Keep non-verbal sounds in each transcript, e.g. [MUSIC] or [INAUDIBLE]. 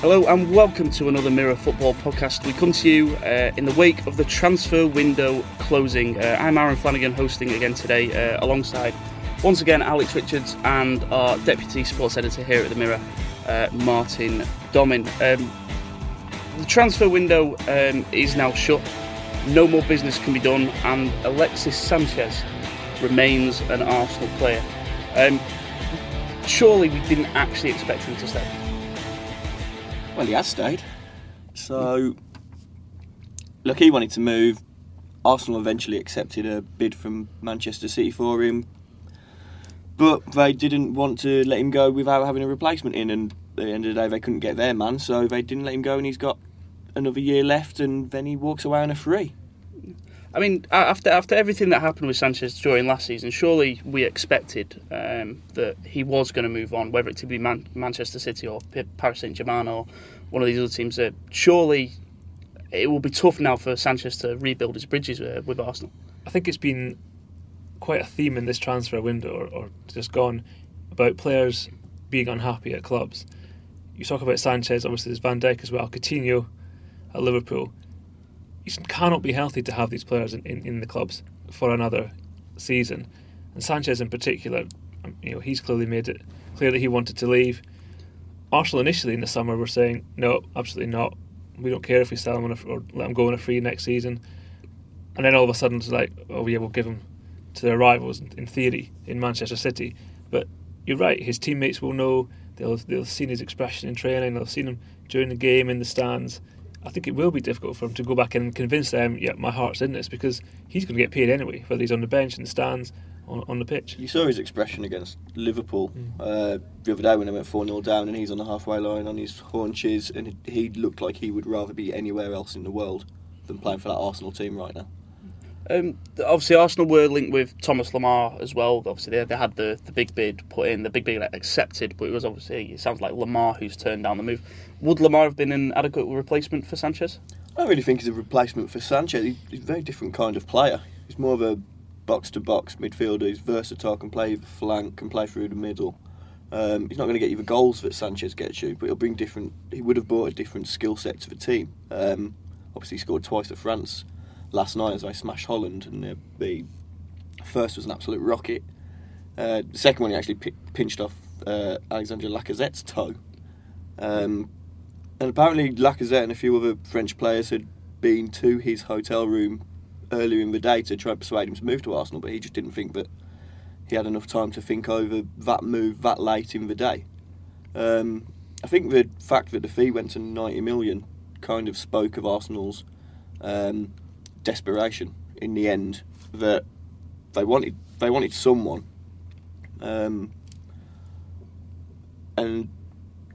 Hello and welcome to another Mirror Football podcast. We come to you uh, in the wake of the transfer window closing. Uh, I'm Aaron Flanagan hosting again today uh, alongside once again Alex Richards and our deputy sports editor here at the Mirror, uh, Martin Domin. Um, the transfer window um, is now shut. No more business can be done, and Alexis Sanchez remains an Arsenal player. Um, surely we didn't actually expect him to stay. Well, he has stayed. So, look, he wanted to move. Arsenal eventually accepted a bid from Manchester City for him, but they didn't want to let him go without having a replacement in. And at the end of the day, they couldn't get their man, so they didn't let him go. And he's got another year left, and then he walks away on a free. I mean, after after everything that happened with Sanchez during last season, surely we expected um, that he was going to move on, whether it to be Man- Manchester City or Paris Saint Germain or one of these other teams. That surely it will be tough now for Sanchez to rebuild his bridges uh, with Arsenal. I think it's been quite a theme in this transfer window, or, or just gone, about players being unhappy at clubs. You talk about Sanchez, obviously there's Van Dijk as well, Coutinho at Liverpool you cannot be healthy to have these players in, in, in the clubs for another season. And Sanchez in particular, um, you know, he's clearly made it clear that he wanted to leave. Arsenal initially in the summer were saying, no, absolutely not. We don't care if we sell him a, or let him go on a free next season. And then all of a sudden it's like, oh yeah, we'll give him to their rivals in theory in Manchester City. But you're right, his teammates will know. They'll they'll have seen his expression in training. They'll have seen him during the game in the stands. I think it will be difficult for him to go back and convince them, yeah, my heart's in this, because he's going to get paid anyway, whether he's on the bench, in the stands, on, on the pitch. You saw his expression against Liverpool mm. uh, the other day when they went 4 0 down and he's on the halfway line on his haunches, and he looked like he would rather be anywhere else in the world than playing for that Arsenal team right now. Um, obviously, Arsenal were linked with Thomas Lemar as well. Obviously, they, they had the, the big bid put in, the big bid accepted, but it was obviously, it sounds like Lemar who's turned down the move. Would Lemar have been an adequate replacement for Sanchez? I really think he's a replacement for Sanchez. He's a very different kind of player. He's more of a box to box midfielder. He's versatile, can play the flank, can play through the middle. Um, he's not going to get you the goals that Sanchez gets you, but he'll bring different. He would have brought a different skill set to the team. Um, obviously, he scored twice for France last night as I smashed Holland, and the, the first was an absolute rocket. Uh, the second one he actually p- pinched off uh, Alexandre Lacazette's toe. Um, and apparently Lacazette and a few other French players had been to his hotel room earlier in the day to try and persuade him to move to Arsenal, but he just didn't think that he had enough time to think over that move that late in the day. Um, I think the fact that the fee went to 90 million kind of spoke of Arsenal's um, desperation in the end that they wanted they wanted someone, um, and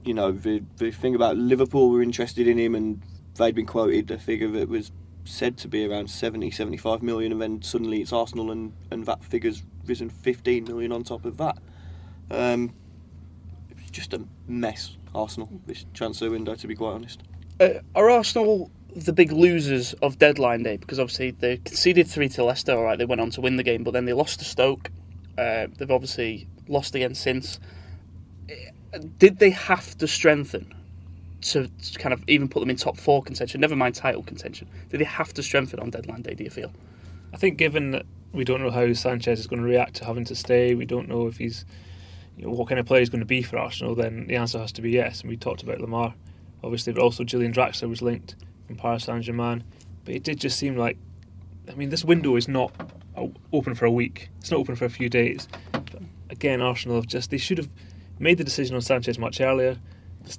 you know the the thing about Liverpool were interested in him, and they'd been quoted a figure that was said to be around 70, 75 million, and then suddenly it's Arsenal, and and that figure's risen 15 million on top of that. Um, it was just a mess, Arsenal, this transfer window, to be quite honest. Uh, are Arsenal the big losers of deadline day because obviously they conceded three to Leicester. All right, they went on to win the game, but then they lost to Stoke. Uh, they've obviously lost again since. Did they have to strengthen to, kind of even put them in top four contention? Never mind title contention. Did they have to strengthen on deadline day? Do you feel? I think given that we don't know how Sanchez is going to react to having to stay, we don't know if he's you know, what kind of player he's going to be for Arsenal. Then the answer has to be yes. And we talked about Lemar, obviously, but also Julian Draxler was linked from Paris Saint Germain. But it did just seem like, I mean, this window is not open for a week. It's not open for a few days. But again, Arsenal have just they should have made the decision on Sanchez much earlier.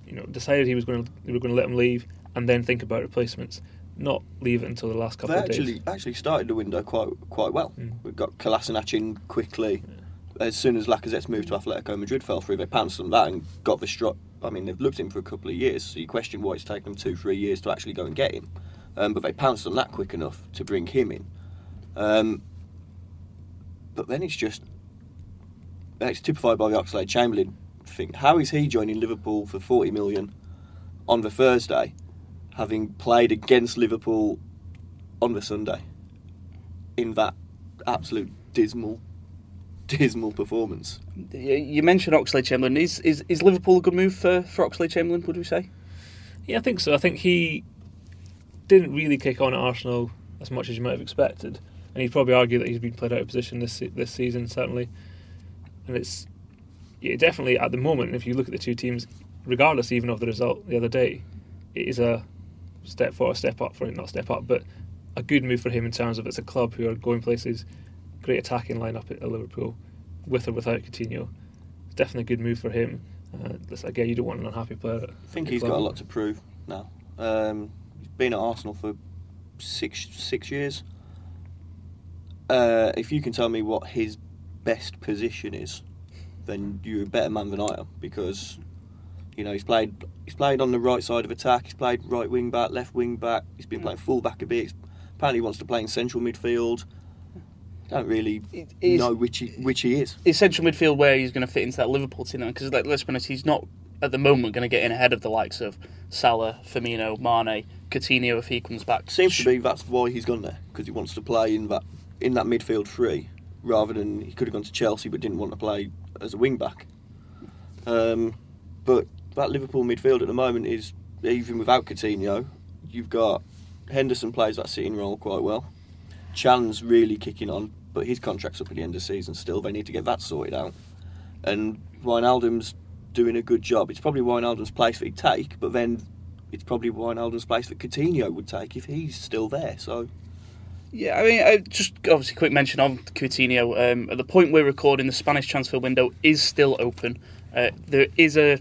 You know, decided he was going to they were going to let him leave, and then think about replacements. Not leave it until the last couple they of actually, days. Actually, actually started the window quite quite well. Mm. We've got Kolasinac in quickly. Yeah as soon as Lacazette's moved to Atletico Madrid fell through, they pounced on that and got the strut. I mean, they've looked him for a couple of years, so you question why it's taken them two, three years to actually go and get him. Um, but they pounced on that quick enough to bring him in. Um, but then it's just it's typified by the Oxlade Chamberlain thing. How is he joining Liverpool for 40 million on the Thursday, having played against Liverpool on the Sunday in that absolute dismal dismal performance. You mentioned Oxlade Chamberlain. Is, is is Liverpool a good move for, for Oxlade Chamberlain? Would we say? Yeah, I think so. I think he didn't really kick on at Arsenal as much as you might have expected, and he'd probably argue that he's been played out of position this this season certainly. And it's yeah, definitely at the moment. If you look at the two teams, regardless even of the result the other day, it is a step forward, step up for him. Not step up, but a good move for him in terms of it's a club who are going places. Great attacking lineup at Liverpool, with or without Coutinho. It's definitely a good move for him. Uh, again, you don't want an unhappy player. at I think your he's club. got a lot to prove now. Um, he's been at Arsenal for six six years. Uh, if you can tell me what his best position is, then you're a better man than I am because you know he's played he's played on the right side of attack. He's played right wing back, left wing back. He's been playing full back a bit. He's, apparently, he wants to play in central midfield. Don't really is- know which he, which he is. Is central midfield where he's going to fit into that Liverpool team? Because like, let's be honest, he's not at the moment going to get in ahead of the likes of Salah, Firmino, Mane, Coutinho if he comes back. Seems to be that's why he's gone there because he wants to play in that in that midfield three rather than he could have gone to Chelsea but didn't want to play as a wing back. Um, but that Liverpool midfield at the moment is even without Coutinho, you've got Henderson plays that sitting role quite well. Can's really kicking on, but his contract's up at the end of the season still. They need to get that sorted out. And Wijnaldum's doing a good job. It's probably Wijnaldum's place that he'd take, but then it's probably Wijnaldum's place that Coutinho would take if he's still there. So Yeah, I mean, I just obviously quick mention of Coutinho. Um, at the point we're recording, the Spanish transfer window is still open. Uh, there is a,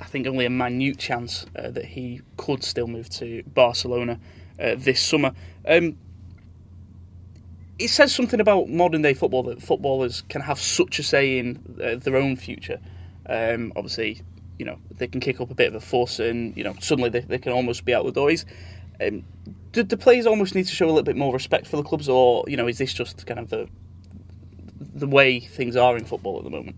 I think, only a minute chance uh, that he could still move to Barcelona uh, this summer. Um, it says something about modern day football that footballers can have such a say in uh, their own future. Um, obviously, you know they can kick up a bit of a fuss, and you know suddenly they, they can almost be out the doors. Um, do the players almost need to show a little bit more respect for the clubs, or you know, is this just kind of the the way things are in football at the moment?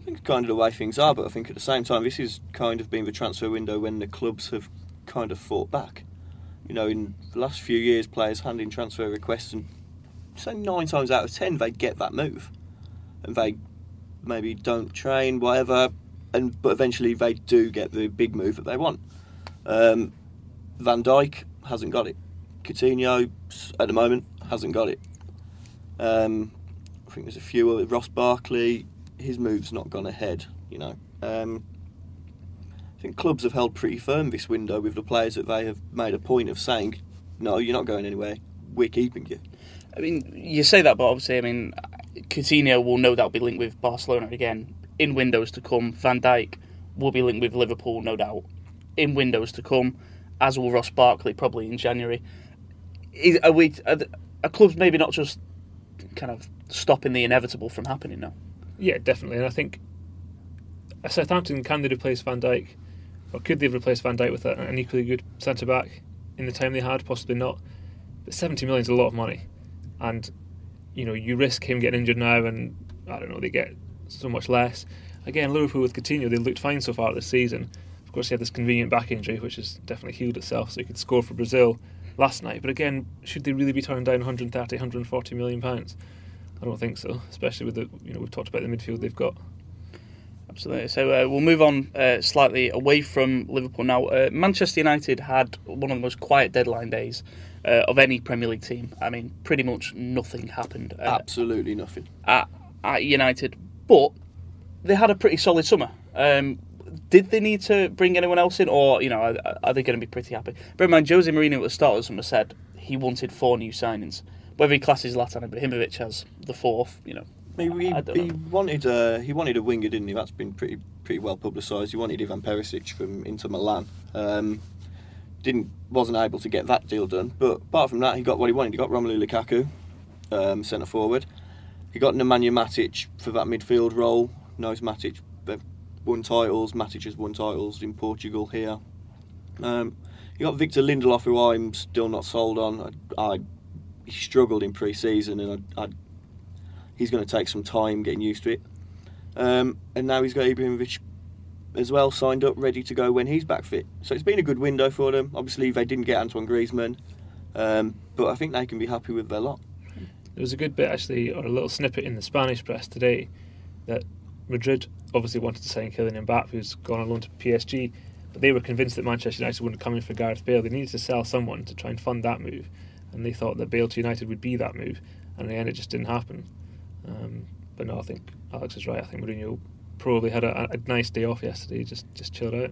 I think kind of the way things are, but I think at the same time, this is kind of been the transfer window when the clubs have kind of fought back. You know, in the last few years, players hand in transfer requests, and say nine times out of ten, they get that move, and they maybe don't train, whatever, and but eventually they do get the big move that they want. Um, Van Dijk hasn't got it. Coutinho at the moment hasn't got it. Um, I think there's a few. other- Ross Barkley, his move's not gone ahead. You know, um, I think clubs have held pretty firm this window with the players that they have made a point of saying, "No, you're not going anywhere. We're keeping you." I mean, you say that, but obviously, I mean, Coutinho will no doubt be linked with Barcelona again in windows to come. Van Dijk will be linked with Liverpool, no doubt, in windows to come, as will Ross Barkley probably in January. Is, are we? Are, are clubs maybe not just kind of stopping the inevitable from happening now? Yeah, definitely. And I think Southampton can they replace Van Dijk, or could they have replaced Van Dijk with an equally good centre back in the time they had? Possibly not. But seventy million is a lot of money, and you know you risk him getting injured now, and I don't know they get so much less. Again, Liverpool with Coutinho, they looked fine so far this season. Of course, he had this convenient back injury, which has definitely healed itself, so he could score for Brazil last night. But again, should they really be turning down 130, 140 million pounds? I don't think so, especially with the you know we've talked about the midfield they've got. Absolutely. So uh, we'll move on uh, slightly away from Liverpool now. Uh, Manchester United had one of the most quiet deadline days uh, of any Premier League team. I mean, pretty much nothing happened uh, Absolutely nothing. at, at United, but they had a pretty solid summer. Um, did they need to bring anyone else in, or you know, are, are they going to be pretty happy? Bear in mind, Jose Mourinho at the start of the summer said he wanted four new signings. Whether he classes Zlatan Ibrahimovic as the fourth, you know, he, he wanted a he wanted a winger, didn't he? That's been pretty pretty well publicised. He wanted Ivan Perisic from Inter Milan. Um, didn't wasn't able to get that deal done. But apart from that, he got what he wanted. He got Romelu Lukaku, um, centre forward. He got Nemanja Matic for that midfield role. Knows Matic. They've won titles. Matic has won titles in Portugal here. Um, you got Victor Lindelof, who I'm still not sold on. I, I he struggled in pre-season, and I, I he's going to take some time getting used to it. Um, and now he's got Ibrahimovic as well signed up, ready to go when he's back fit. So it's been a good window for them. Obviously, they didn't get Antoine Griezmann, um, but I think they can be happy with their lot. There was a good bit actually, or a little snippet in the Spanish press today that Madrid obviously wanted to sign Kylian Mbappe, who's gone on loan to PSG, But they were convinced that Manchester United wouldn't come in for Gareth Bale. They needed to sell someone to try and fund that move, and they thought that Bale to United would be that move, and in the end it just didn't happen. Um, but no, I think Alex is right. I think Mourinho probably had a, a nice day off yesterday, just just chilled out.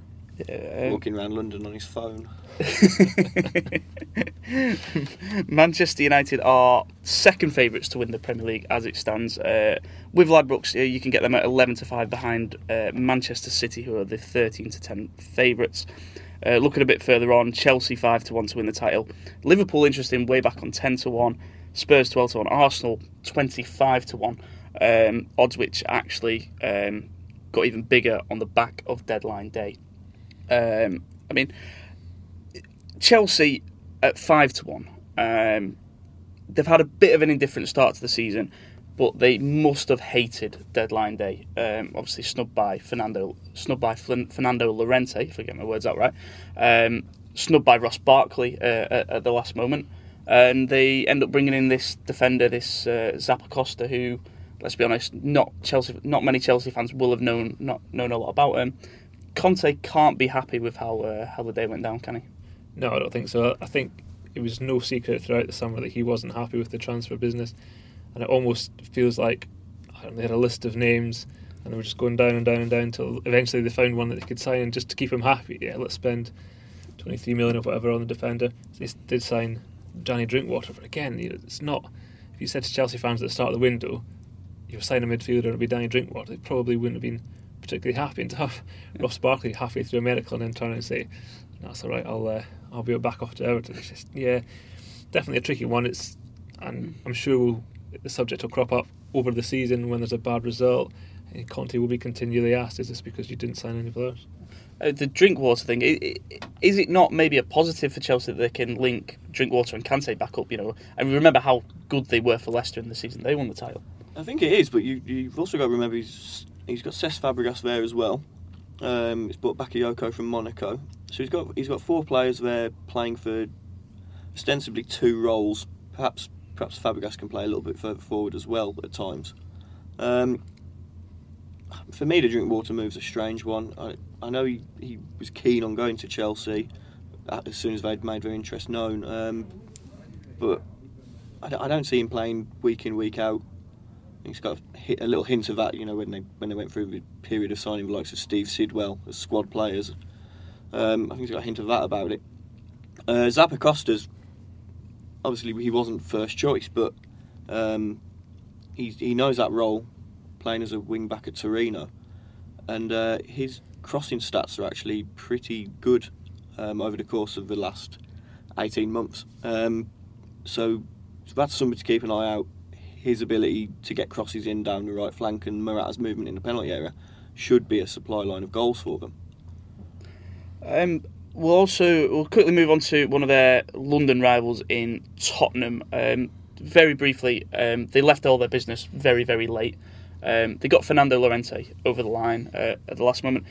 Yeah, Walking around London on his phone. [LAUGHS] Manchester United are second favourites to win the Premier League as it stands. Uh, with Ladbrokes, uh, you can get them at 11 to 5 behind uh, Manchester City, who are the 13 to 10 favourites. Uh, looking a bit further on, Chelsea 5 to 1 to win the title. Liverpool, interesting, way back on 10 to 1. Spurs 12 to 1. Arsenal 25 to 1. Um, odds which actually um, got even bigger on the back of deadline day. Um, I mean, Chelsea at five to one. Um, they've had a bit of an indifferent start to the season, but they must have hated deadline day. Um, obviously, snubbed by Fernando, snubbed by Fernando Llorente, if I get my words out right. Um, snubbed by Ross Barkley uh, at, at, the last moment, and they end up bringing in this defender, this uh, Zappacosta, who, let's be honest, not Chelsea, not many Chelsea fans will have known, not known a lot about him. Conte can't be happy with how uh, how the day went down, can he? No, I don't think so. I think it was no secret throughout the summer that he wasn't happy with the transfer business, and it almost feels like know, they had a list of names and they were just going down and down and down until eventually they found one that they could sign just to keep him happy. Yeah, let's spend twenty three million or whatever on the defender. They did sign Danny Drinkwater, but again, it's not. If you said to Chelsea fans at the start of the window, you signing a midfielder, it'd be Danny Drinkwater. They probably wouldn't have been particularly happy and to have Ross Barkley halfway through a medical and then turn and say, "That's all right. I'll uh, I'll be back off to Everton." It's just yeah, definitely a tricky one. It's and I'm sure the subject will crop up over the season when there's a bad result. And Conte will be continually asked, "Is this because you didn't sign any players?" Uh, the Drinkwater thing is it not maybe a positive for Chelsea that they can link Drinkwater and Kante back up? You know, and remember how good they were for Leicester in the season; they won the title. I think it is, but you, you've also got to remember he's He's got Cesc Fabregas there as well. Um, he's brought Bakayoko from Monaco. So he's got he's got four players there playing for ostensibly two roles. Perhaps perhaps Fabregas can play a little bit further forward as well at times. Um, for me, the Drinkwater move's a strange one. I, I know he, he was keen on going to Chelsea as soon as they'd made their interest known, um, but I, I don't see him playing week in week out He's got a, a, little hint of that, you know, when they when they went through the period of signing the likes of Steve Sidwell as squad players. Um, I think he's got a hint of that about it. Uh, Zappacosta's obviously he wasn't first choice, but um, he he knows that role, playing as a wing back at Torino, and uh, his crossing stats are actually pretty good um, over the course of the last eighteen months. Um, so that's something to keep an eye out his ability to get crosses in down the right flank and Morata's movement in the penalty area should be a supply line of goals for them. Um, we'll also we'll quickly move on to one of their London rivals in Tottenham. Um, very briefly, um, they left all their business very very late. Um, they got Fernando Llorente over the line uh, at the last moment.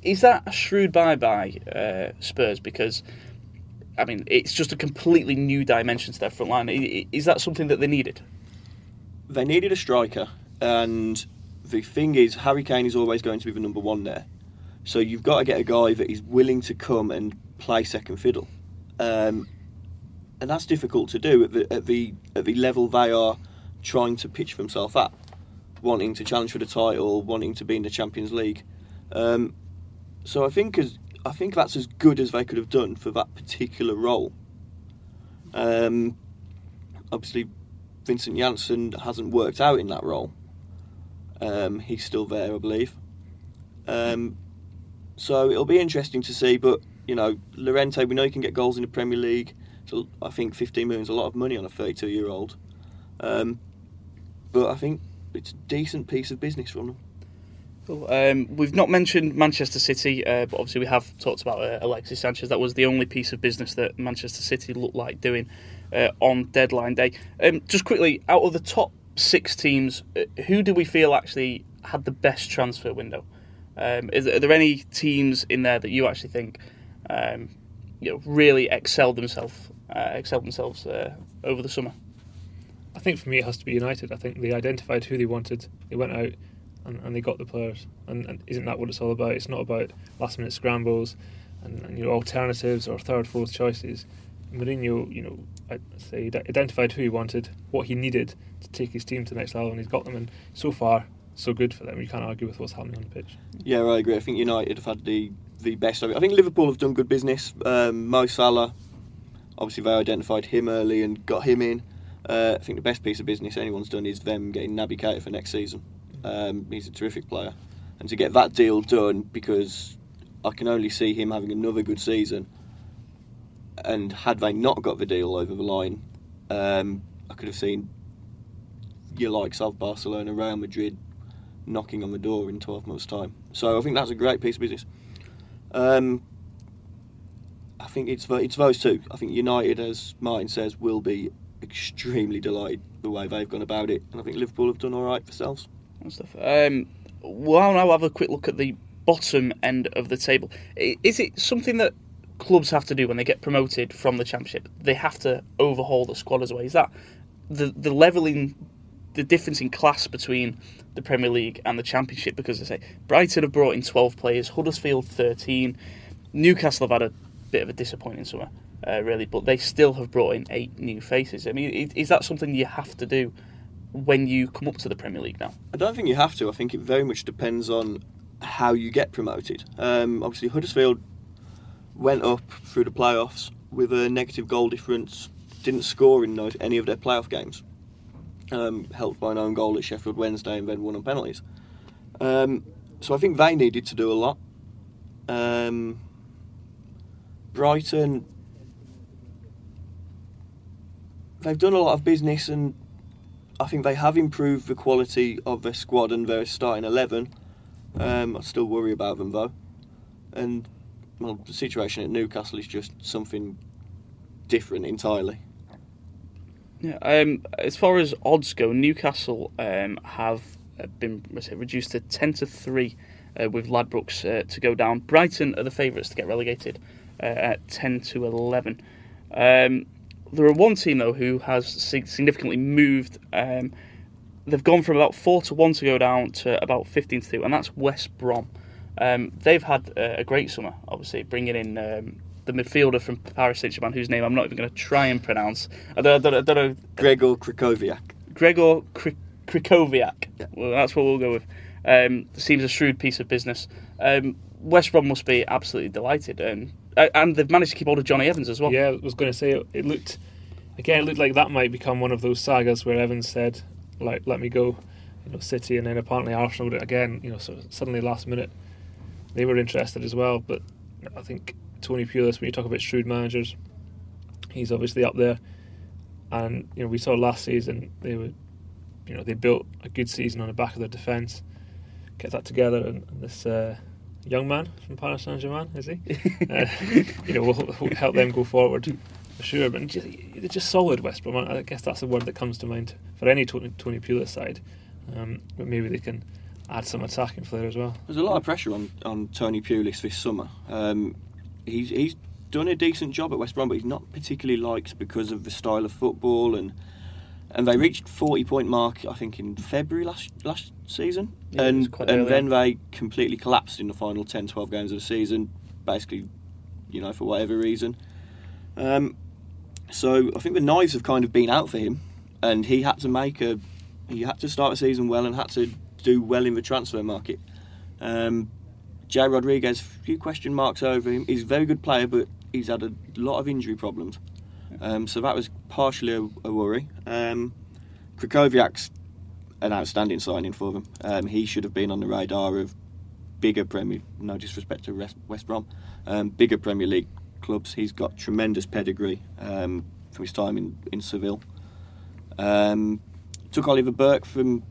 Is that a shrewd buy by uh, Spurs? Because I mean, it's just a completely new dimension to their front line. Is that something that they needed? They needed a striker, and the thing is, Harry Kane is always going to be the number one there. So you've got to get a guy that is willing to come and play second fiddle, um, and that's difficult to do at the at the at the level they are trying to pitch themselves at, wanting to challenge for the title, wanting to be in the Champions League. Um, so I think as I think that's as good as they could have done for that particular role. Um, obviously, Vincent Janssen hasn't worked out in that role. Um, he's still there, I believe. Um, so it'll be interesting to see. But you know, Llorente, we know he can get goals in the Premier League. So I think 15 million is a lot of money on a 32 year old. Um, but I think it's a decent piece of business from them. Um, we've not mentioned Manchester City, uh, but obviously we have talked about uh, Alexis Sanchez. That was the only piece of business that Manchester City looked like doing uh, on deadline day. Um, just quickly, out of the top six teams, uh, who do we feel actually had the best transfer window? Um, is, are there any teams in there that you actually think um, you know really excelled themselves uh, excelled themselves uh, over the summer? I think for me it has to be United. I think they identified who they wanted. They went out and, and they got the players. And, and isn't that what it's all about? It's not about last minute scrambles and, and you know alternatives or third, fourth choices. Mourinho, you know, I'd say identified who he wanted, what he needed to take his team to the next level, and he's got them. And so far, so good for them. You can't argue with what's happening on the pitch. Yeah, I agree. I think United have had the the best of it. I think Liverpool have done good business. Um, Mo Salah, obviously they identified him early and got him in. Uh, I think the best piece of business anyone's done is them getting Naby Keita for next season. Um, he's a terrific player, and to get that deal done because I can only see him having another good season. And had they not got the deal over the line, um, I could have seen your likes of Barcelona, Real Madrid knocking on the door in 12 months' time. So I think that's a great piece of business. Um, I think it's it's those two. I think United, as Martin says, will be extremely delighted the way they've gone about it, and I think Liverpool have done all right themselves. Stuff. Um, well, now have a quick look at the bottom end of the table. Is it something that clubs have to do when they get promoted from the Championship? They have to overhaul the squad as well. Is that the the leveling, the difference in class between the Premier League and the Championship? Because I say Brighton have brought in twelve players, Huddersfield thirteen, Newcastle have had a bit of a disappointing summer, uh, really, but they still have brought in eight new faces. I mean, is that something you have to do? When you come up to the Premier League now, I don't think you have to. I think it very much depends on how you get promoted. Um, obviously, Huddersfield went up through the playoffs with a negative goal difference, didn't score in any of their playoff games, um, helped by an own goal at Sheffield Wednesday and then won on penalties. Um, so I think they needed to do a lot. Um, Brighton, they've done a lot of business and I think they have improved the quality of their squad and their starting 11. Um, I still worry about them though. And well, the situation at Newcastle is just something different entirely. Yeah. Um, as far as odds go, Newcastle um, have uh, been reduced to ten to three, uh, with Ladbrokes uh, to go down. Brighton are the favourites to get relegated uh, at ten to eleven. Um, there are one team though who has significantly moved. Um, they've gone from about four to one to go down to about fifteen to two, and that's West Brom. Um, they've had a, a, great summer, obviously bringing in um, the midfielder from Paris Saint-Germain, whose name I'm not even going to try and pronounce. I don't, I don't, I don't know. Gregor Krychowiak. Gregor Krychowiak. Yeah. Well, that's what we'll go with. Um, seems a shrewd piece of business. West Brom must be absolutely delighted, and uh, and they've managed to keep hold of Jonny Evans as well. Yeah, I was going to say it, looked again. It looked like that might become one of those sagas where Evans said, "Like, let me go." You know, City, and then apparently Arsenal again. You know, so suddenly last minute they were interested as well. But I think Tony Pulis, when you talk about shrewd managers, he's obviously up there. And you know, we saw last season they were, you know, they built a good season on the back of their defence, get that together, and, and this uh, young man from Paris Saint Germain is he? [LAUGHS] uh, you know, will, will help them go forward for sure. But they're just solid West Brom. I guess that's the word that comes to mind for any Tony, Tony Pulis side. Um, but maybe they can add some attacking flair as well. There's a lot of pressure on, on Tony Pulis this summer. Um, he's he's done a decent job at West Brom, but he's not particularly liked because of the style of football and and they reached 40 point mark I think in February last last season yeah, and and then they completely collapsed in the final 10 12 games of the season basically you know for whatever reason um, so I think the knives have kind of been out for him and he had to make a he had to start the season well and had to do well in the transfer market. Um, Jay Rodriguez, few question marks over him. He's a very good player, but he's had a lot of injury problems. Um, so that was partially a, a worry. Um, Krychowiak's an outstanding signing for them. Um, he should have been on the radar of bigger Premier, no disrespect to West Brom, um, bigger Premier League clubs. He's got tremendous pedigree um, from his time in, in Seville. Um, took Oliver Burke from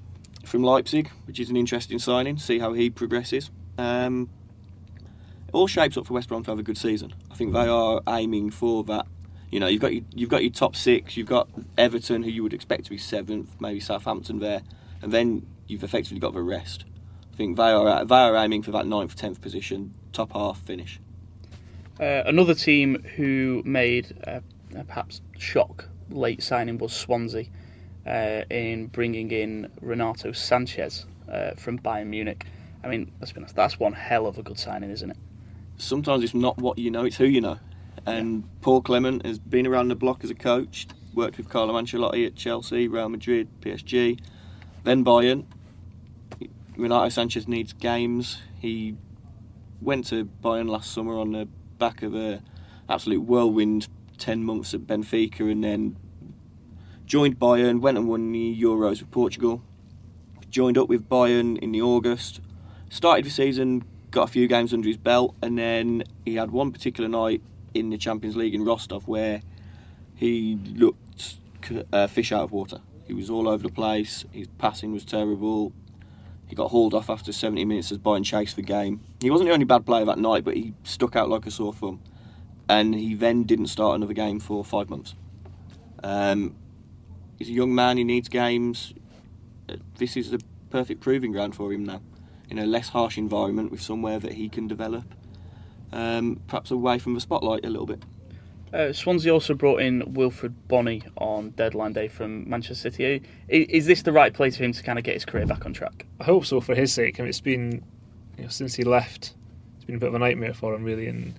from Leipzig, which is an interesting signing. See how he progresses. Um, all shapes up for West Brom to have a good season. I think they are aiming for that. You know, you've got your, you've got your top six. You've got Everton, who you would expect to be seventh, maybe Southampton there, and then you've effectively got the rest. I think they are they are aiming for that ninth, tenth position, top half finish. Uh, another team who made uh, perhaps shock late signing was Swansea uh, in bringing in Renato Sanchez uh, from Bayern Munich. I mean, let's be honest, that's one hell of a good signing, isn't it? Sometimes it's not what you know, it's who you know. And Paul Clement has been around the block as a coach, worked with Carlo Ancelotti at Chelsea, Real Madrid, PSG, then Bayern. Renato Sanchez needs games. He went to Bayern last summer on the back of a absolute whirlwind 10 months at Benfica and then joined Bayern, went and won the Euros with Portugal, joined up with Bayern in the August, started the season, got a few games under his belt, and then he had one particular night in the Champions League in Rostov where he looked uh, fish out of water. He was all over the place, his passing was terrible. He got hauled off after 70 minutes as Bayern chased the game. He wasn't the only bad player that night, but he stuck out like a sore thumb. And he then didn't start another game for five months. Um, he's a young man, he needs games. Uh, this is the perfect proving ground for him now. In a less harsh environment with somewhere that he can develop, um, perhaps away from the spotlight a little bit. Uh, Swansea also brought in Wilfried Bony on deadline day from Manchester City. Is, is, this the right place for him to kind of get his career back on track? I hope so for his sake. I mean, it's been you know, since he left, it's been a bit of a nightmare for him really, and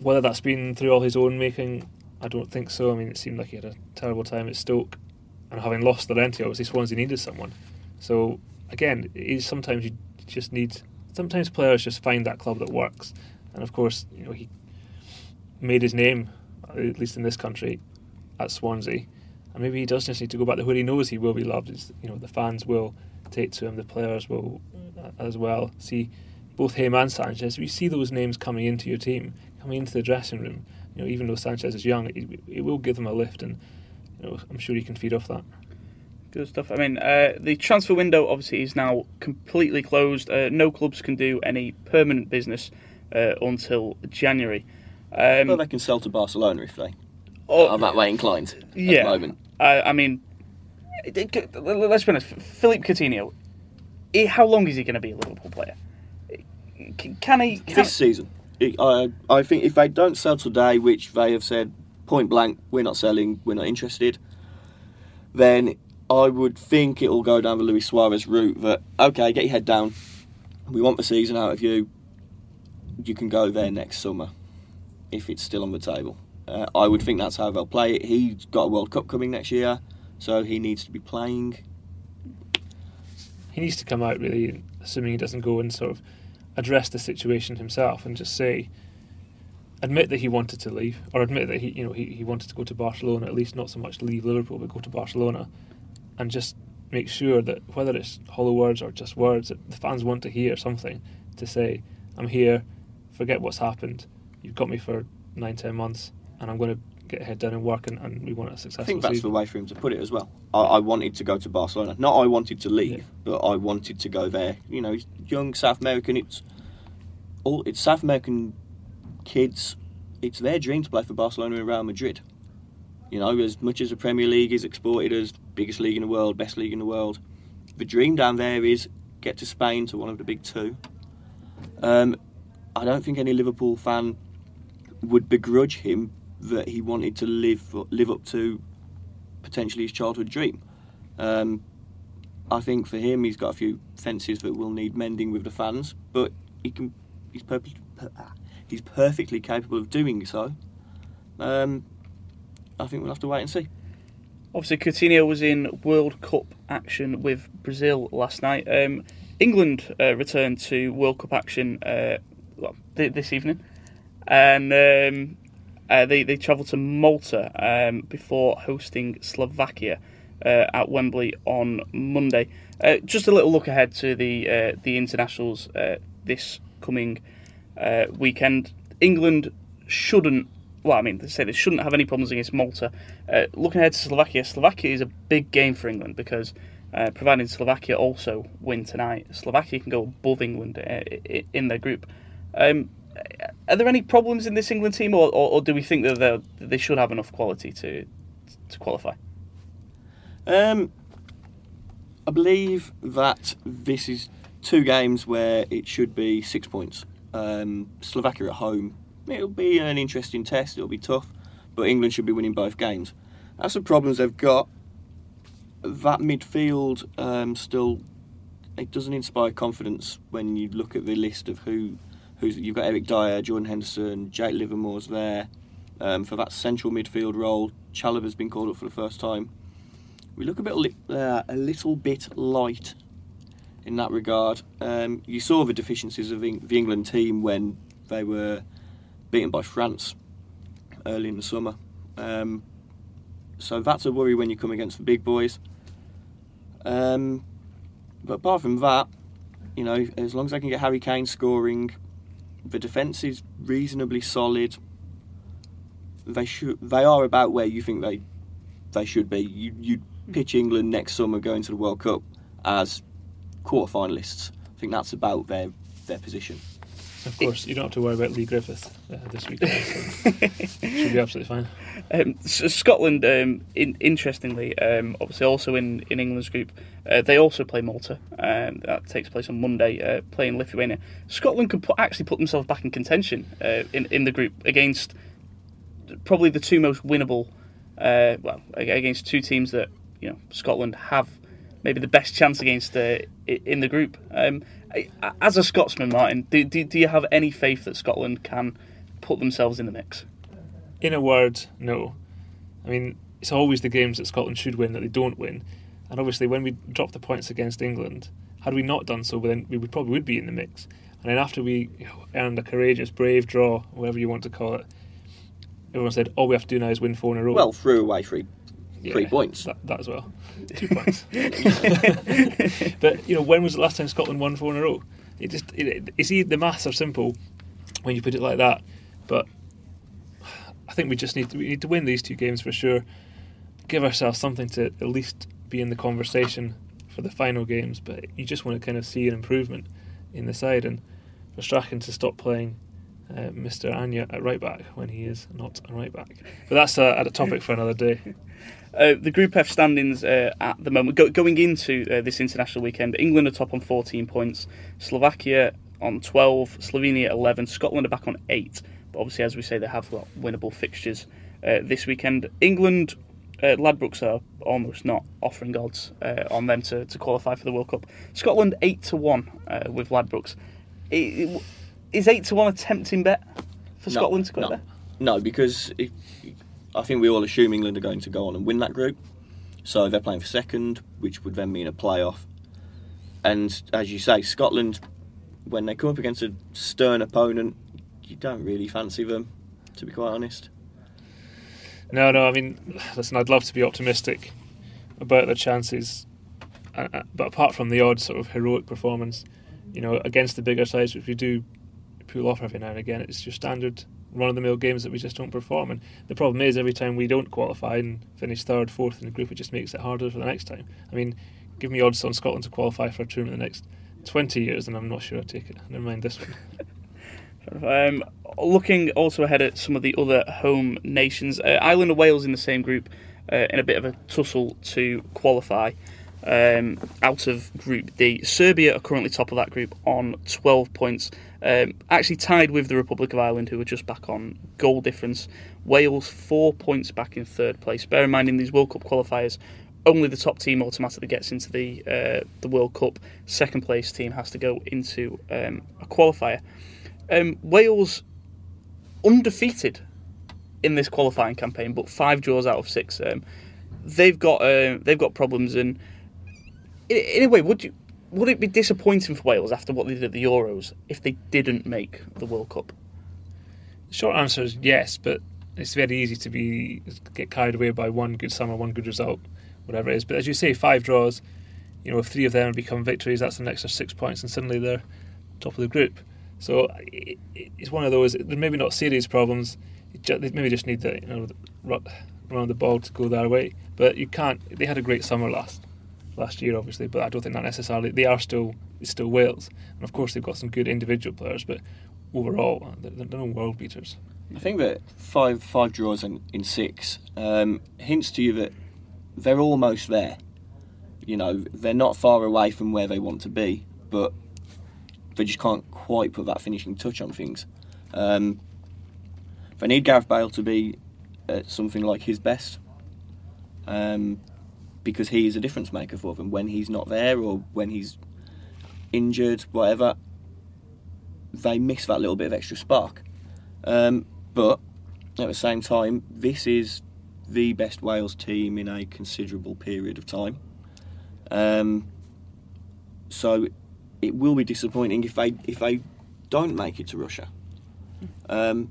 whether that's been through all his own making, I don't think so. I mean, it seemed like he had a terrible time at Stoke, and having lost the Llorente, obviously Swansea needed someone. So again, is sometimes you just need. Sometimes players just find that club that works, and of course, you know he made his name, at least in this country, at Swansea. And maybe he does just need to go back there where he knows he will be loved. Is you know the fans will take to him, the players will uh, as well. See both him and Sanchez. We see those names coming into your team, coming into the dressing room. You know, even though Sanchez is young, it, it will give them a lift, and you know, I'm sure he can feed off that. Good stuff. I mean, uh, the transfer window obviously is now completely closed. Uh, no clubs can do any permanent business uh, until January. Um, well, they can sell to Barcelona if they oh, are that way inclined. yeah. the moment. I, I mean, let's be honest. Philippe Coutinho, how long is he going to be a Liverpool player? Can he? Can this season, I I think if they don't sell today, which they have said point blank, we're not selling, we're not interested, then I would think it'll go down the Luis Suarez route. That okay, get your head down. We want the season out of you. You can go there next summer if it's still on the table. Uh, I would think that's how they'll play it. He's got a World Cup coming next year, so he needs to be playing. He needs to come out really, assuming he doesn't go and sort of address the situation himself and just say, admit that he wanted to leave, or admit that he, you know, he, he wanted to go to Barcelona. At least not so much leave Liverpool, but go to Barcelona, and just make sure that whether it's hollow words or just words, that the fans want to hear something to say, "I'm here. Forget what's happened you've got me for nine, ten months, and I'm going to get head down and work, and, and we want a successful. I think that's season. the way for him to put it as well. I, I, wanted to go to Barcelona, not I wanted to leave, yeah. but I wanted to go there. You know, young South American. It's all it's South American kids. It's their dream to play for Barcelona and Real Madrid. You know, as much as the Premier League is exported as biggest league in the world, best league in the world, the dream down there is get to Spain to one of the big two. Um, I don't think any Liverpool fan would begrudge him that he wanted to live live up to potentially his childhood dream. Um, I think for him, he's got a few fences that will need mending with the fans, but he can. He's perfectly. He's perfectly capable of doing so. Um, I think we'll have to wait and see. Obviously, Coutinho was in World Cup action with Brazil last night. Um, England uh, returned to World Cup action uh, well, th- this evening and um, uh, they they travelled to Malta um, before hosting Slovakia uh, at Wembley on Monday. Uh, just a little look ahead to the uh, the internationals uh, this coming uh, weekend. England shouldn't. Well, I mean, they say they shouldn't have any problems against Malta. looking ahead to Slovakia, Slovakia is a big game for England because providing Slovakia also win tonight, Slovakia can go above England in their group. Um, are there any problems in this England team, or, or, or do we think that they should have enough quality to to qualify? Um, I believe that this is two games where it should be six points. Um, Slovakia at home, it'll be an interesting test. It'll be tough, but England should be winning both games. That's the problems they've got. That midfield um, still it doesn't inspire confidence when you look at the list of who who's you've got Eric Dier, Jordan Henderson, Jake Livermore's there um, for that central midfield role. Chalobah's been called up for the first time. We look a bit li- uh, a little bit light in that regard. Um, you saw the deficiencies of the England team when they were beaten by France early in the summer. Um, so that's a worry when you come against the big boys. Um, but apart from that, you know, as long as I can get Harry Kane scoring, the defence is reasonably solid. They should, they are about where you think they, they should be. You you pitch England next summer going to the World Cup as quarter finalists. I think that's about their their position. Of course, you don't have to worry about Leigh Griffith uh, this week. So should be absolutely fine. [LAUGHS] Um, so Scotland, um, in, interestingly, um, obviously also in, in England's group, uh, they also play Malta. Um, that takes place on Monday, uh, playing Lithuania. Scotland could put, actually put themselves back in contention uh, in in the group against probably the two most winnable. Uh, well, against two teams that you know Scotland have maybe the best chance against uh, in the group. Um, as a Scotsman, Martin, do, do, do you have any faith that Scotland can put themselves in the mix? In a word, no. I mean, it's always the games that Scotland should win that they don't win. And obviously, when we dropped the points against England, had we not done so, then we would probably would be in the mix. And then after we earned a courageous, brave draw, whatever you want to call it, everyone said, all we have to do now is win four in a row. Well, threw away three, Yeah, three points. That, that as well. Two points. [LAUGHS] but, you know, when was the last time Scotland won four in a row? It just, it, you see, the maths are simple when you put it like that. But I think we just need to, we need to win these two games for sure. Give ourselves something to at least be in the conversation for the final games. But you just want to kind of see an improvement in the side, and for Strachan to stop playing uh, Mr. Anya at right back when he is not a right back. But that's a, a topic for another day. Uh, the Group F standings uh, at the moment, go, going into uh, this international weekend, England are top on 14 points, Slovakia on 12, Slovenia 11, Scotland are back on 8. But obviously, as we say, they have got winnable fixtures uh, this weekend. England, uh, Ladbrokes are almost not offering odds uh, on them to, to qualify for the World Cup. Scotland 8 to 1 uh, with Ladbrokes. Is 8 to 1 a tempting bet for No, Scotland to go no. there? No, because it, I think we all assume England are going to go on and win that group. So they're playing for second, which would then mean a playoff. And as you say, Scotland, when they come up against a stern opponent, you don't really fancy them, to be quite honest. No, no. I mean, listen. I'd love to be optimistic about their chances, uh, uh, but apart from the odd sort of heroic performance, you know, against the bigger sides, which we do pull off every now and again, it's your standard run-of-the-mill games that we just don't perform. And the problem is, every time we don't qualify and finish third, fourth in the group, it just makes it harder for the next time. I mean, give me odds on Scotland to qualify for a tournament in the next twenty years, and I'm not sure I'd take it. Never mind this one. [LAUGHS] Um, looking also ahead at some of the other home nations, uh, Ireland and Wales in the same group uh, in a bit of a tussle to qualify um, out of Group D. Serbia are currently top of that group on 12 points, um, actually tied with the Republic of Ireland, who are just back on goal difference. Wales four points back in third place. Bear in mind in these World Cup qualifiers. Only the top team automatically gets into the uh, the World Cup. Second place team has to go into um, a qualifier. Um, Wales undefeated in this qualifying campaign, but five draws out of six. Um, they've got uh, they've got problems, and in, a way, would you would it be disappointing for Wales after what they did at the Euros if they didn't make the World Cup? The short answer is yes, but it's very easy to be get carried away by one good summer, one good result, whatever it is. But as you say, five draws, you know, if three of them become victories, that's an extra six points, and suddenly they're top of the group. So it, it- it's one of those. They're maybe not serious problems. It ju- They maybe just need the you know run the ball to go their way. But you can't. They had a great summer last last year, obviously, but I don't think that necessarily. They are still still Wales, and of course they've got some good individual players, but overall they're, they're no world beaters. I think that five five draws in, in six um, hints to you that they're almost there. You know, they're not far away from where they want to be, but they just can't quite put that finishing touch on things. Um, they need Gareth Bale to be at something like his best, um, because he is a difference maker for them when he's not there or when he's injured, whatever, they miss that little bit of extra spark. Um, but at the same time, this is the best Wales team in a considerable period of time. Um, so it will be disappointing if they if they don't make it to Russia. Um,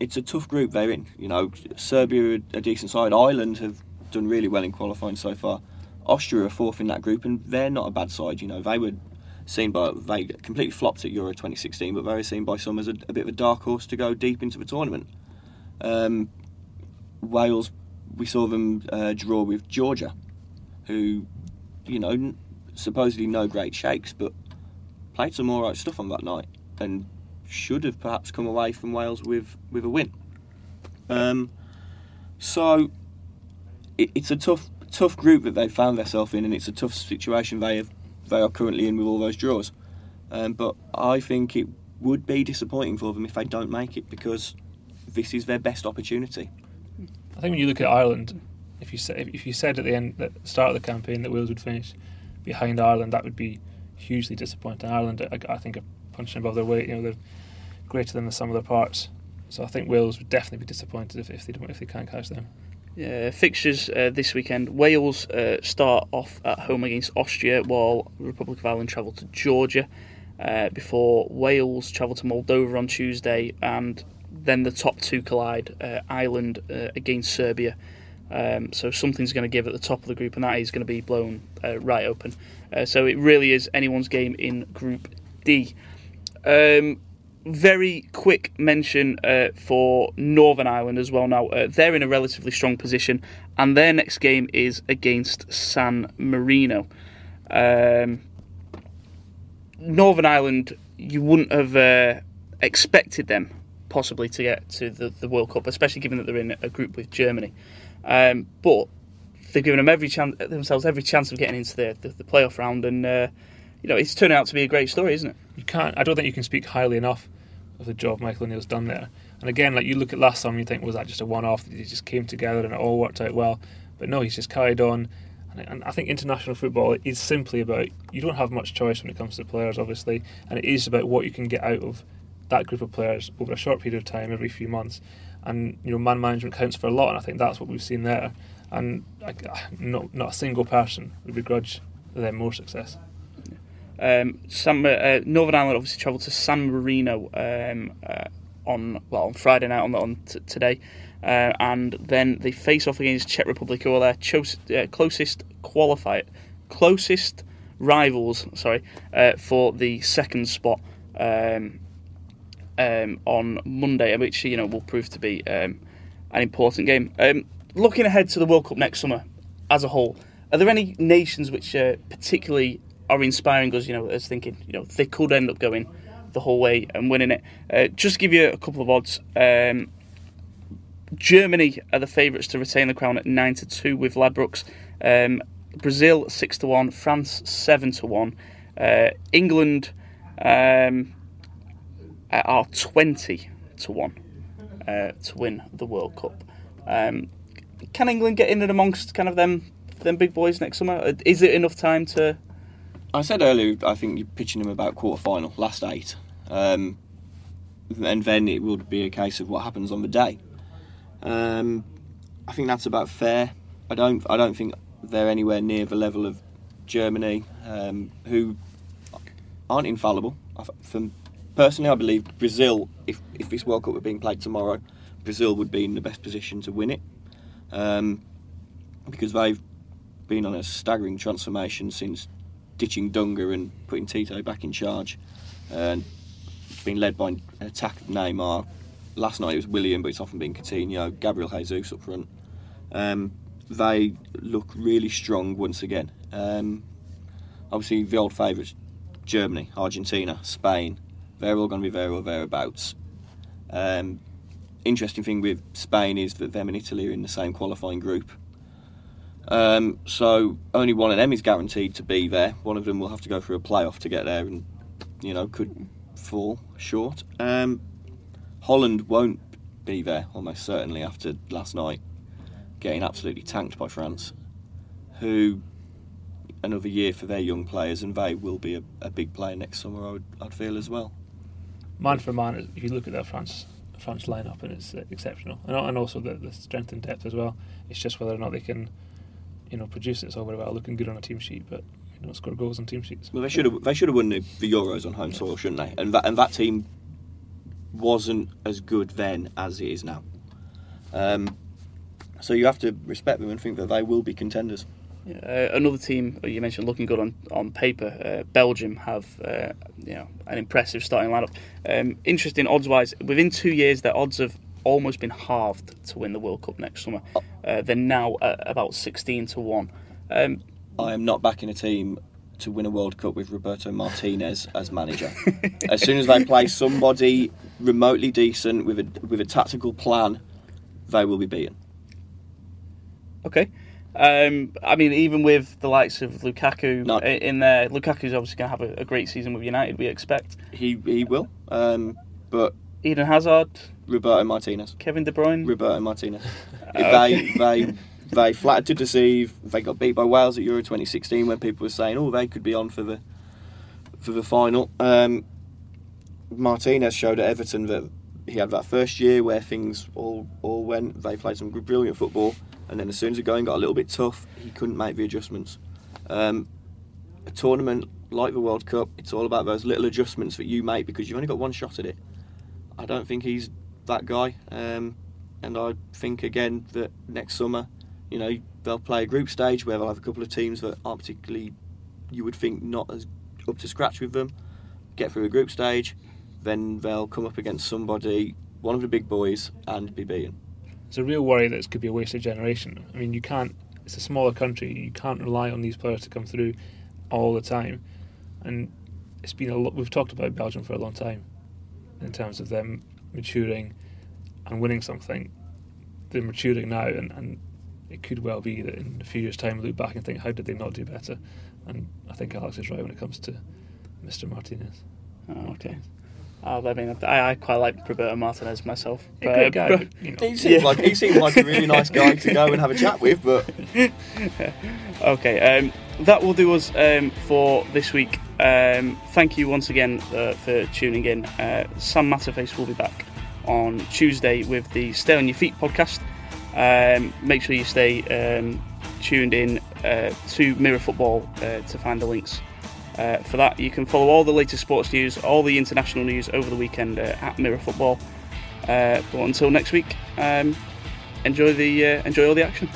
it's, a tough group they're in. You know, Serbia a decent side. Ireland have done really well in qualifying so far. Austria are fourth in that group, and they're not a bad side. You know, they were seen by they completely flopped at Euro 2016, but they were seen by some as a, a bit of a dark horse to go deep into the tournament. Um, Wales, we saw them uh, draw with Georgia, who, you know, supposedly no great shakes, but played some alright stuff on that night and should have perhaps come away from Wales with, with a win. Um, so it, it's a tough tough group that they've found themselves in, and it's a tough situation they have they are currently in with all those draws. Um, but I think it would be disappointing for them if they don't make it because this is their best opportunity. I think when you look at Ireland, if you said if you said at the end at the start of the campaign that Wales would finish behind Ireland, that would be hugely disappointing. Ireland, I, I think, are punching above their weight. You know, they're greater than the sum of their parts. So I think Wales would definitely be disappointed if, if they don't if they can't catch them. Yeah, fixtures uh, this weekend. Wales uh, start off at home against Austria, while Republic of Ireland travel to Georgia. Uh, before Wales travel to Moldova on Tuesday, and then the top two collide: uh, Ireland uh, against Serbia. Um, so something's going to give at the top of the group, and that is going to be blown uh, right open. So it really is anyone's game in Group D. Um, very quick mention uh, for Northern Ireland as well. Now uh, they're in a relatively strong position, and their next game is against San Marino. Um, Northern Ireland, you wouldn't have uh, expected them possibly to get to the, the World Cup, especially given that they're in a group with Germany. Um, but they've given them every chance themselves every chance of getting into the, the, the playoff round, and uh, you know it's turned out to be a great story, isn't it? You can't. I don't think you can speak highly enough of the job Michael O'Neill's done there. And again, like you look at last summer, you think was that just a one-off? He just came together and it all worked out well. But no, he's just carried on. And I think international football is simply about you don't have much choice when it comes to players, obviously, and it is about what you can get out of that group of players over a short period of time, every few months. And you know, man management counts for a lot, and I think that's what we've seen there. And [SIGHS] not not a single person would begrudge them more success. Um, San, uh, Northern Ireland obviously travelled to San Marino um, uh, on well on Friday night on, on t- today, uh, and then they face off against Czech Republic, who are their cho- uh, closest qualifier, closest rivals. Sorry, uh, for the second spot um, um, on Monday, which you know will prove to be um, an important game. Um, looking ahead to the World Cup next summer, as a whole, are there any nations which uh, particularly are inspiring us, you know, as thinking, you know, they could end up going the whole way and winning it. Uh, just give you a couple of odds. Um, Germany are the favourites to retain the crown at nine to two with Ladbrokes. Um, Brazil six to one, France seven to one, uh, England um, are twenty to one uh, to win the World Cup. Um, can England get in and amongst kind of them them big boys next summer? Is it enough time to I said earlier, I think you're pitching him about quarter final, last eight, um, and then it would be a case of what happens on the day. Um, I think that's about fair. I don't, I don't think they're anywhere near the level of Germany, um, who aren't infallible. From personally, I believe Brazil, if if this World Cup were being played tomorrow, Brazil would be in the best position to win it, um, because they've been on a staggering transformation since ditching Dunga and putting Tite back in charge, and being led by attack Neymar. Last night it was Willian, but it's often been Coutinho, Gabriel Jesus up front. Um, they look really strong once again. Um, obviously, the old favourites Germany, Argentina, Spain, they're all going to be there or thereabouts. Um, interesting thing with Spain is that them and Italy are in the same qualifying group. Um, so only one of them is guaranteed to be there. One of them will have to go through a playoff to get there, and you know could fall short. Um, Holland won't be there almost certainly after last night getting absolutely tanked by France, who another year for their young players, and they will be a, a big player next summer. I would, I'd feel as well. Man for man, if you look at that France France lineup, and it's exceptional, and, and also the, the strength and depth as well. It's just whether or not they can, you know, producing. it. It's all very well looking good on a team sheet, but you don't score goals on team sheets. Well, they should have they should have won the, the Euros on home soil, shouldn't they? And that and that team wasn't as good then as it is now. Um, so you have to respect them and think that they will be contenders. Uh, another team you mentioned looking good on on paper. Uh, Belgium have uh, you know an impressive starting lineup. Um, interesting odds wise, within two years their odds have almost been halved to win the World Cup next summer. Uh, they're now about sixteen to one. Um, I am not backing a team to win a World Cup with Roberto Martinez as manager. [LAUGHS] as soon as they play somebody remotely decent with a with a tactical plan, they will be beaten. Okay. Um, I mean, even with the likes of Lukaku No. in there, Lukaku's obviously going to have a, a great season with United. We expect He he will, um, but Eden Hazard, Roberto Martinez. Kevin De Bruyne. Roberto Martinez. [LAUGHS] They they they flattered to deceive. They got beat by Wales at Euro 2016 when people were saying, "Oh, they could be on for the for the final." Um, Martinez showed at Everton that he had that first year where things all all went. They played some brilliant football, and then as soon as the going got a little bit tough, he couldn't make the adjustments. Um, a tournament like the World Cup, it's all about those little adjustments that you make because you've only got one shot at it. I don't think he's that guy, um, and I think again that next summer, you know, they'll play a group stage where they'll have a couple of teams that aren't particularly, you would think, not as up to scratch with them. Get through a group stage, then they'll come up against somebody, one of the big boys, and be beaten. It's a real worry that this could be a wasted generation. I mean, you can't. It's a smaller country. You can't rely on these players to come through all the time, and it's been a lot. We've talked about Belgium for a long time, in terms of them maturing and winning something. They're maturing now, and, and it could well be that in a few years' time, we look back and think, how did they not do better? And I think Alex is right when it comes to Mr. Martinez. Oh, okay. Oh, I mean, I, I quite like Roberto Martinez myself. A great guy, but- but, you know. He seems Yeah. like he seems like a really [LAUGHS] nice guy to go and have a chat with, but [LAUGHS] Okay, um, that will do us um, for this week. Um, thank you once again uh, for tuning in. Uh, Sam Matterface will be back on Tuesday with the Stay on Your Feet podcast. Um, make sure you stay um, tuned in uh, to Mirror Football uh, to find the links. Uh, for that, you can follow all the latest sports news, all the international news over the weekend uh, at Mirror Football. But until next week, um, enjoy the enjoy all the action.